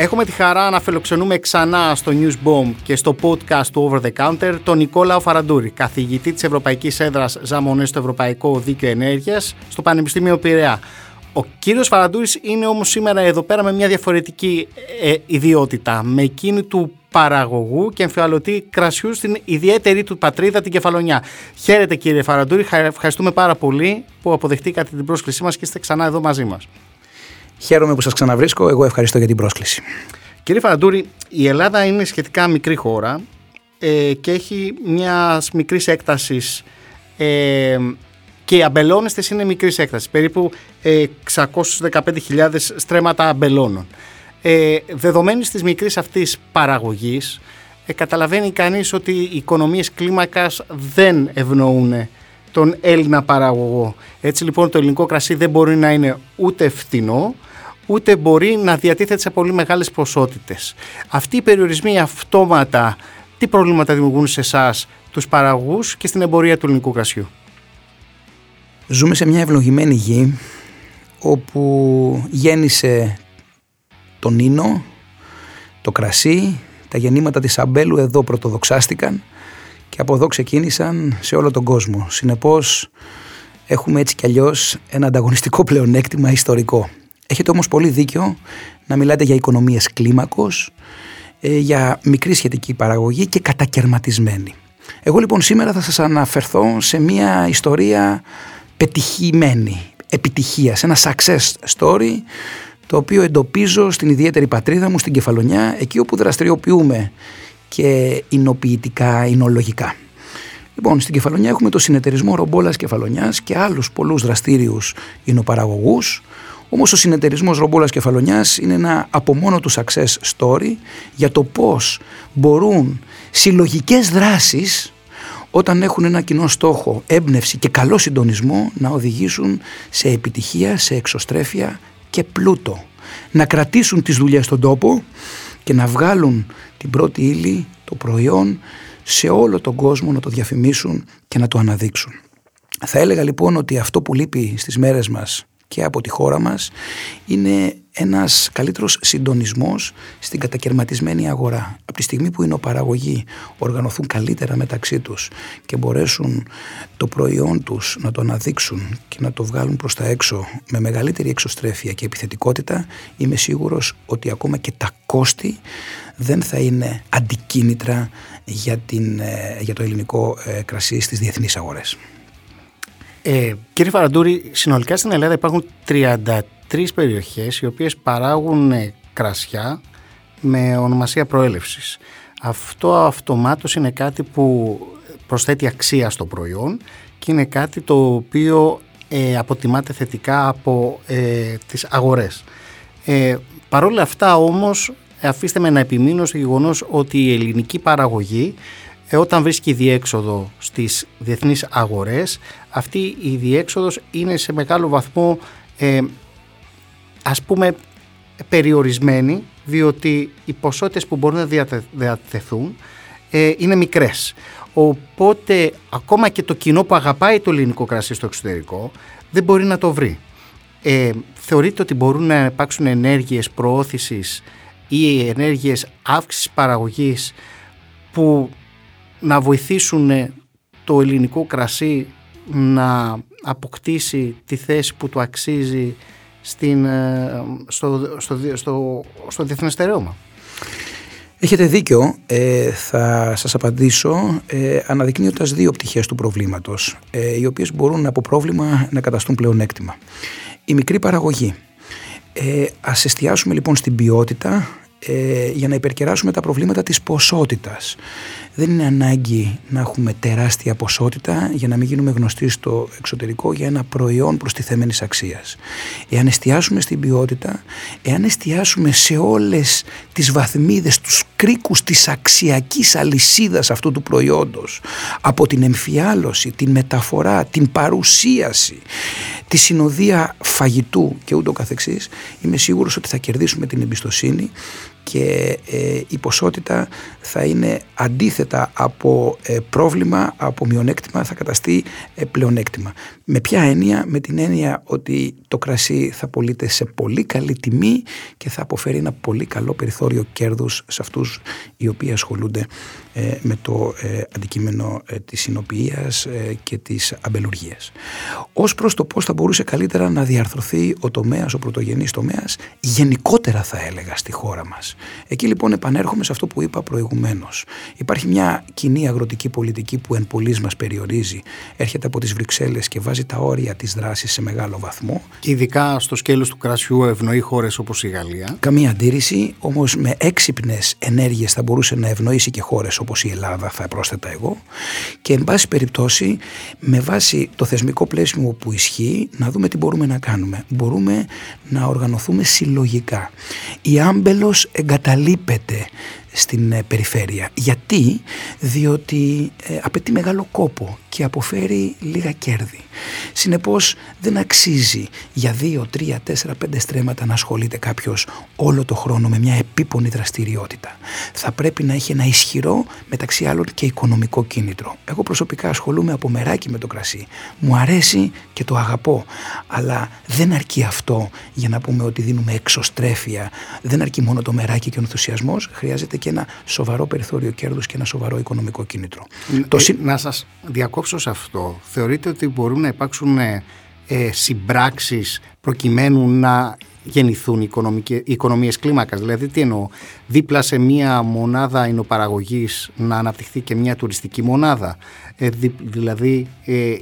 Έχουμε τη χαρά να φιλοξενούμε ξανά στο News Bomb και στο podcast του Over the Counter τον Νικόλαο Φαραντούρη, καθηγητή της Ευρωπαϊκής Έδρας Ζαμονέ στο Ευρωπαϊκό Δίκαιο Ενέργειας στο Πανεπιστήμιο Πειραιά. Ο κύριος Φαραντούρης είναι όμως σήμερα εδώ πέρα με μια διαφορετική ε, ιδιότητα, με εκείνη του παραγωγού και εμφιαλωτή κρασιού στην ιδιαίτερη του πατρίδα την Κεφαλονιά. Χαίρετε κύριε Φαραντούρη, ευχαριστούμε πάρα πολύ που αποδεχτήκατε την πρόσκλησή μας και είστε ξανά εδώ μαζί μας. Χαίρομαι που σας ξαναβρίσκω. Εγώ ευχαριστώ για την πρόσκληση. Κύριε Φαραντούρη, η Ελλάδα είναι σχετικά μικρή χώρα ε, και έχει μιας μικρής έκτασης ε, και οι αμπελώνες της είναι μικρής έκτασης, περίπου 615.000 στρέμματα αμπελώνων. Ε, δεδομένης της μικρής αυτής παραγωγής, ε, καταλαβαίνει κανείς ότι οι οικονομίες κλίμακας δεν ευνοούν τον Έλληνα παραγωγό. Έτσι λοιπόν το ελληνικό κρασί δεν μπορεί να είναι ούτε φτηνό, ούτε μπορεί να διατίθεται σε πολύ μεγάλες ποσότητες. Αυτοί οι περιορισμοί αυτόματα τι προβλήματα δημιουργούν σε εσάς τους παραγωγούς και στην εμπορία του ελληνικού κρασιού; Ζούμε σε μια ευλογημένη γη όπου γέννησε τον ίνο, το κρασί, τα γεννήματα της αμπέλου εδώ πρωτοδοξάστηκαν και από εδώ ξεκίνησαν σε όλο τον κόσμο. Συνεπώς έχουμε έτσι κι αλλιώς ένα ανταγωνιστικό πλεονέκτημα ιστορικό. Έχετε όμως πολύ δίκιο να μιλάτε για οικονομίες κλίμακος, ε, για μικρή σχετική παραγωγή και κατακαιρματισμένη. Εγώ λοιπόν σήμερα θα σας αναφερθώ σε μια ιστορία πετυχημένη, επιτυχία, σε ένα success story το οποίο εντοπίζω στην ιδιαίτερη πατρίδα μου, στην Κεφαλονιά, εκεί όπου δραστηριοποιούμε και εινοποιητικά, εινολογικά. Λοιπόν, στην Κεφαλονιά έχουμε το συνεταιρισμό Ρομπόλας Κεφαλονιάς και άλλους πολλούς δραστήριους εινοπαραγωγούς, όμως ο συνεταιρισμός Ρομπόλας Κεφαλονιάς είναι ένα από μόνο του success story για το πώς μπορούν συλλογικές δράσεις όταν έχουν ένα κοινό στόχο, έμπνευση και καλό συντονισμό να οδηγήσουν σε επιτυχία, σε εξωστρέφεια και πλούτο. Να κρατήσουν τις δουλειές στον τόπο και να βγάλουν την πρώτη ύλη, το προϊόν, σε όλο τον κόσμο να το διαφημίσουν και να το αναδείξουν. Θα έλεγα λοιπόν ότι αυτό που λείπει στις μέρες μας και από τη χώρα μας είναι ένας καλύτερος συντονισμός στην κατακαιρματισμένη αγορά. Από τη στιγμή που οι νοπαραγωγοί οργανωθούν καλύτερα μεταξύ τους και μπορέσουν το προϊόν τους να το αναδείξουν και να το βγάλουν προς τα έξω με μεγαλύτερη εξωστρέφεια και επιθετικότητα είμαι σίγουρος ότι ακόμα και τα κόστη δεν θα είναι αντικίνητρα για, την, ε, για το ελληνικό ε, κρασί στις διεθνείς αγορές. Ε, κύριε Φαραντούρη, συνολικά στην Ελλάδα υπάρχουν 33 περιοχές οι οποίες παράγουν ε, κρασιά με ονομασία προέλευσης. Αυτό αυτομάτως είναι κάτι που προσθέτει αξία στο προϊόν και είναι κάτι το οποίο ε, αποτιμάται θετικά από ε, τις αγορές. Ε, Παρ' όλα αυτά όμως αφήστε με να επιμείνω στο γεγονός ότι η ελληνική παραγωγή ε, όταν βρίσκει διέξοδο στις διεθνείς αγορές αυτή η διέξοδος είναι σε μεγάλο βαθμό ε, ας πούμε περιορισμένη διότι οι ποσότητες που μπορούν να διατεθούν ε, είναι μικρές. Οπότε ακόμα και το κοινό που αγαπάει το ελληνικό κρασί στο εξωτερικό δεν μπορεί να το βρει. Ε, θεωρείτε ότι μπορούν να υπάρξουν ενέργειες προώθησης ή ενέργειες αύξησης παραγωγής που να βοηθήσουν το ελληνικό κρασί να αποκτήσει τη θέση που του αξίζει στην, ε, στο, στο, στο, στο διεθνές στερεώμα. Έχετε δίκιο. Ε, θα σας απαντήσω ε, αναδεικνύοντας δύο πτυχές του προβλήματος, ε, οι οποίες μπορούν από πρόβλημα να καταστούν πλεονέκτημα. Η μικρή παραγωγή. Ε, ας εστιάσουμε λοιπόν στην ποιότητα ε, για να υπερκεράσουμε τα προβλήματα της ποσότητας. Δεν είναι ανάγκη να έχουμε τεράστια ποσότητα για να μην γίνουμε γνωστοί στο εξωτερικό για ένα προϊόν προστιθέμενης αξίας. Εάν εστιάσουμε στην ποιότητα, εάν εστιάσουμε σε όλες τις βαθμίδες, τους κρίκους της αξιακής αλυσίδας αυτού του προϊόντος, από την εμφιάλωση, την μεταφορά, την παρουσίαση, τη συνοδεία φαγητού και ούτω καθεξής, είμαι σίγουρος ότι θα κερδίσουμε την εμπιστοσύνη και ε, η ποσότητα θα είναι αντίθετα από ε, πρόβλημα, από μειονέκτημα θα καταστεί ε, πλεονέκτημα. Με ποια έννοια, με την έννοια ότι το κρασί θα πωλείται σε πολύ καλή τιμή και θα αποφέρει ένα πολύ καλό περιθώριο κέρδους σε αυτούς οι οποίοι ασχολούνται με το αντικείμενο της συνοποιίας και της αμπελουργίας. Ως προς το πώς θα μπορούσε καλύτερα να διαρθρωθεί ο τομέας, ο πρωτογενής τομέας, γενικότερα θα έλεγα στη χώρα μας. Εκεί λοιπόν επανέρχομαι σε αυτό που είπα προηγουμένως. Υπάρχει μια κοινή αγροτική πολιτική που εν πολλής μας περιορίζει, έρχεται από τις Βρυξέλλες και βάζει τα όρια της δράσης σε μεγάλο βαθμό. Και ειδικά στο σκέλος του κρασιού ευνοεί χώρες όπως η Γαλλία. Καμία αντίρρηση, όμως με έξυπνες ενέργειες θα μπορούσε να ευνοήσει και χώρες όπως η Ελλάδα, θα πρόσθετα εγώ. Και εν πάση περιπτώσει, με βάση το θεσμικό πλαίσιο που ισχύει, να δούμε τι μπορούμε να κάνουμε. Μπορούμε να οργανωθούμε συλλογικά. Η άμπελος εγκαταλείπεται στην ε, περιφέρεια. Γιατί, διότι ε, απαιτεί μεγάλο κόπο και αποφέρει λίγα κέρδη. Συνεπώς δεν αξίζει για δύο, τρία, τέσσερα, πέντε στρέμματα να ασχολείται κάποιος όλο το χρόνο με μια επίπονη δραστηριότητα. Θα πρέπει να έχει ένα ισχυρό μεταξύ άλλων και οικονομικό κίνητρο. Εγώ προσωπικά ασχολούμαι από μεράκι με το κρασί. Μου αρέσει και το αγαπώ. Αλλά δεν αρκεί αυτό για να πούμε ότι δίνουμε εξωστρέφεια. Δεν αρκεί μόνο το μεράκι και ο ενθουσιασμός. Χρειάζεται και ένα σοβαρό περιθώριο κέρδους και ένα σοβαρό οικονομικό κίνητρο. Ε, Να σας διακόψω σε αυτό. Θεωρείτε ότι μπορούν να υπάρξουν ε, ε συμπράξεις προκειμένου να γεννηθούν οι οικονομίες κλίμακας; Δηλαδή τι εννοώ, δίπλα σε μία μονάδα εινοπαραγωγής να αναπτυχθεί και μία τουριστική μονάδα. Ε, δηλαδή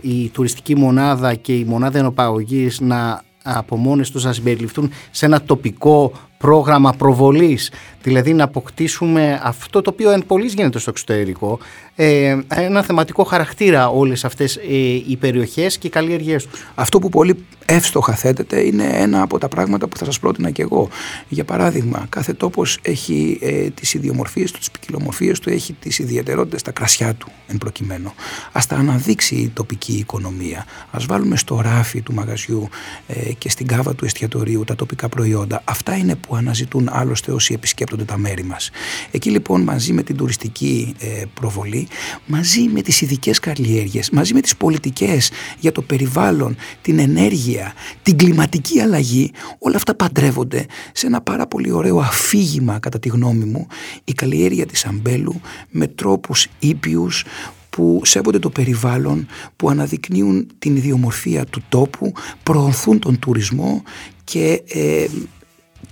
η τουριστική μονάδα και η μονάδα εινοπαραγωγής να από μόνες τους να συμπεριληφθούν σε ένα τοπικό πρόγραμμα προβολής, δηλαδή να αποκτήσουμε αυτό το οποίο εν πολλής γίνεται στο εξωτερικό, ε, ένα θεματικό χαρακτήρα όλες αυτές ε, οι περιοχές και οι καλλιεργίες τους. Αυτό που πολύ εύστοχα θέτεται είναι ένα από τα πράγματα που θα σας πρότεινα και εγώ. Για παράδειγμα, κάθε τόπος έχει ε, τις ιδιομορφίες του, τις ποικιλομορφίες του, έχει τις ιδιαιτερότητες, τα κρασιά του εν προκειμένου. Ας τα αναδείξει η τοπική οικονομία. Ας βάλουμε στο ράφι του μαγαζιού ε, και στην κάβα του εστιατορίου τα τοπικά προϊόντα. Αυτά είναι που αναζητούν άλλωστε όσοι επισκέπτονται τα μέρη μας. Εκεί λοιπόν μαζί με την τουριστική ε, προβολή, μαζί με τις ειδικές καλλιέργειες, μαζί με τις πολιτικές για το περιβάλλον, την ενέργεια, την κλιματική αλλαγή, όλα αυτά παντρεύονται σε ένα πάρα πολύ ωραίο αφήγημα κατά τη γνώμη μου, η καλλιέργεια της αμπέλου με τρόπους ήπιους που σέβονται το περιβάλλον, που αναδεικνύουν την ιδιομορφία του τόπου, προωθούν τον τουρισμό και ε,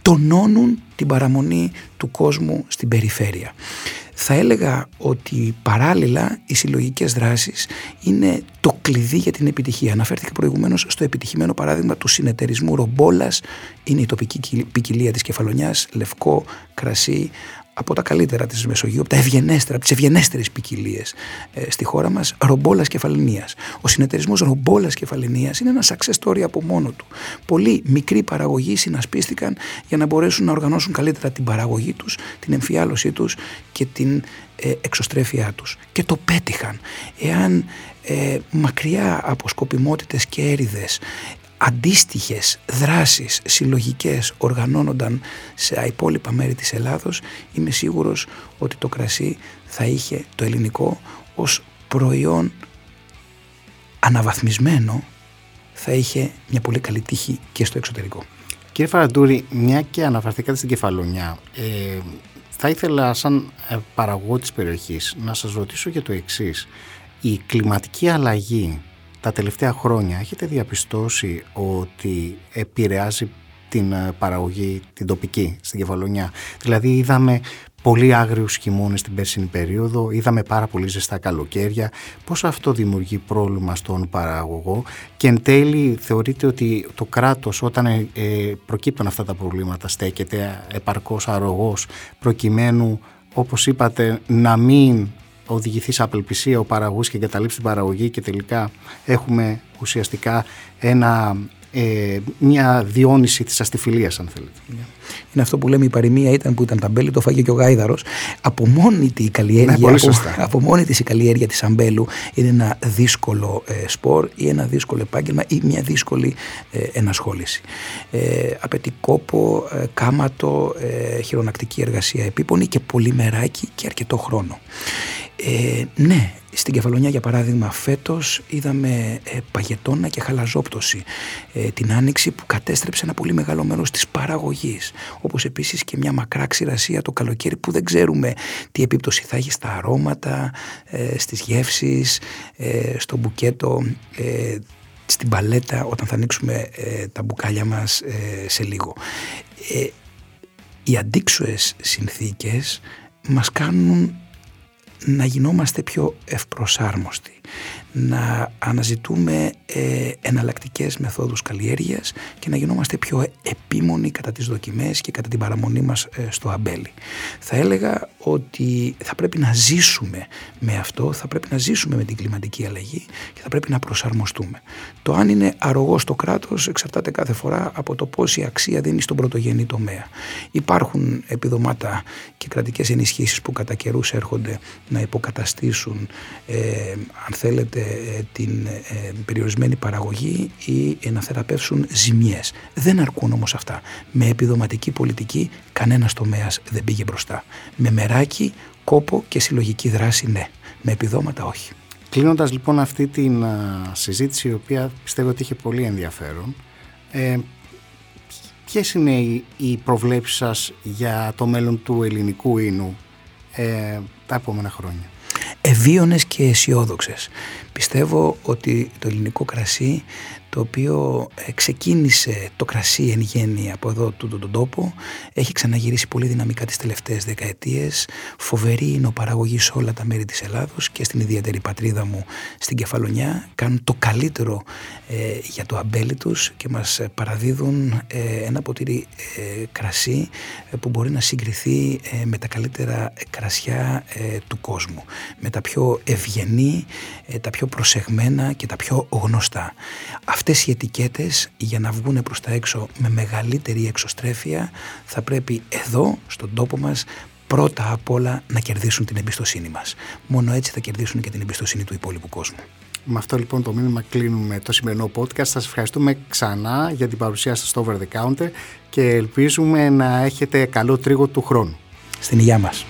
τονώνουν την παραμονή του κόσμου στην περιφέρεια. Θα έλεγα ότι παράλληλα οι συλλογικές δράσεις είναι το κλειδί για την επιτυχία. Αναφέρθηκα προηγουμένως στο επιτυχημένο παράδειγμα του συνεταιρισμού Ρομπόλας. Είναι η τοπική ποικιλία της Κεφαλονιάς, λευκό, κρασί, από τα καλύτερα της Μεσογείου, από τα ευγενέστερα, από τις ευγενέστερες ποικιλίε ε, στη χώρα μας, ρομπόλας κεφαλαινίας. Ο συνεταιρισμός ρομπόλας κεφαλαινίας είναι ένα success story από μόνο του. Πολλοί μικροί παραγωγοί συνασπίστηκαν για να μπορέσουν να οργανώσουν καλύτερα την παραγωγή τους, την εμφιάλωσή τους και την ε, εξωστρέφειά τους. Και το πέτυχαν. Εάν ε, μακριά από σκοπιμότητες και έρηδες αντίστοιχες δράσεις συλλογικές οργανώνονταν σε υπόλοιπα μέρη της Ελλάδος είμαι σίγουρος ότι το κρασί θα είχε το ελληνικό ως προϊόν αναβαθμισμένο θα είχε μια πολύ καλή τύχη και στο εξωτερικό. Κύριε Φαραντούρη, μια και αναφερθήκατε στην Κεφαλονιά, ε, θα ήθελα σαν ε, παραγωγό της περιοχής να σας ρωτήσω για το εξής. Η κλιματική αλλαγή τα τελευταία χρόνια έχετε διαπιστώσει ότι επηρεάζει την ε, παραγωγή την τοπική στην Κεφαλονιά; Δηλαδή είδαμε πολύ άγριους χειμώνες την πέρσινη περίοδο, είδαμε πάρα πολύ ζεστά καλοκαίρια. Πώς αυτό δημιουργεί πρόβλημα στον παραγωγό; Και εν τέλει θεωρείτε ότι το κράτος όταν ε, ε, προκύπτουν αυτά τα προβλήματα στέκεται επαρκώς αρρωγός προκειμένου όπως είπατε να μην οδηγηθείς σε απελπισία ο παραγωγός και εγκαταλείψεις την παραγωγή και τελικά έχουμε ουσιαστικά ένα ε, μια διόνυση της αστιφιλίας αν θέλετε. Ναι. Είναι αυτό που λέμε η παροιμία ήταν που ήταν τα μπέλη, το φάγε και ο Γάιδαρος. Από μόνη τη η καλλιέργεια, Ναι, από, από μόνη της η καλλιέργεια της αμπέλου είναι ένα δύσκολο ε, σπορ ή ένα δύσκολο επάγγελμα ή μια δύσκολη ε, ενασχόληση. Ε, απαιτεί κόπο, ε, κάματο, ε, χειρονακτική εργασία επίπονη και πολύ μεράκι και αρκετό χρόνο. Ε, ναι, στην Κεφαλονιά για παράδειγμα φέτος είδαμε ε, παγετώνα και χαλαζόπτωση ε, την άνοιξη που κατέστρεψε ένα πολύ μεγάλο μέρος της παραγωγής όπως επίσης και μια μακρά ξηρασία το καλοκαίρι που δεν ξέρουμε τι επίπτωση θα έχει στα αρώματα, ε, στις γεύσεις, ε, στο μπουκέτο ε, στην παλέτα όταν θα ανοίξουμε τα μπουκάλια μας σε λίγο. οι αντίξωες συνθήκες μας κάνουν να γινόμαστε πιο ευπροσάρμοστοι, να αναζητούμε ε, εναλλακτικές μεθόδους καλλιέργειας και να γινόμαστε πιο επίμονοι κατά τις δοκιμές και κατά την παραμονή μας ε, στο αμπέλι. Θα έλεγα ότι θα πρέπει να ζήσουμε με αυτό, θα πρέπει να ζήσουμε με την κλιματική αλλαγή και θα πρέπει να προσαρμοστούμε. Το αν είναι αρρωγός το κράτος εξαρτάται κάθε φορά από το πόση αξία δίνει στον πρωτογενή τομέα. Υπάρχουν επιδομάτα και κρατικές ενισχύσεις που κατά καιρούς έρχονται να υποκαταστήσουν ε, αν θέλετε ε, την ε, περιορισμένη παραγωγή ή να θεραπεύσουν ζημιές. Δεν αρκούν όμως αυτά. Με επιδοματική πολιτική κανένας τομέας δεν πήγε μπροστά. Με μεράκι, κόπο και συλλογική δράση ναι. Με επιδόματα όχι. Κλείνοντας λοιπόν αυτή την συζήτηση η οποία πιστεύω ότι είχε πολύ ενδιαφέρον ε, ποιες είναι οι, οι προβλέψεις σας για το μέλλον του ελληνικού ίνου ε, τα επόμενα χρόνια; Ευίωνες και αισιόδοξες. Πιστεύω ότι το ελληνικό κρασί το οποίο ε, ξεκίνησε το κρασί εν γέννη από εδώ του τον τόπο. Έχει ξαναγυρίσει πολύ δυναμικά τις τελευταίες δεκαετίες. Φοβερή είναι ο παραγωγής σε όλα τα μέρη της Ελλάδος και στην ιδιαίτερη πατρίδα μου στην Κεφαλονιά. Κάνουν το καλύτερο ε, για το αμπέλι τους και μας παραδίδουν ε, ένα ποτήρι κρασί που μπορεί να συγκριθεί με τα καλύτερα κρασιά του κόσμου. Με τα πιο ευγενή, τα πιο προσεγμένα και τα πιο γνωστά αυτές οι ετικέτες για να βγουν προς τα έξω με μεγαλύτερη εξωστρέφεια θα πρέπει εδώ στον τόπο μας πρώτα απ' όλα να κερδίσουν την εμπιστοσύνη μας. Μόνο έτσι θα κερδίσουν και την εμπιστοσύνη του υπόλοιπου κόσμου. Με αυτό λοιπόν το μήνυμα κλείνουμε το σημερινό podcast. Σας ευχαριστούμε ξανά για την παρουσία σας στο Over the Counter και ελπίζουμε να έχετε καλό τρίγο του χρόνου. Στην υγεία μας.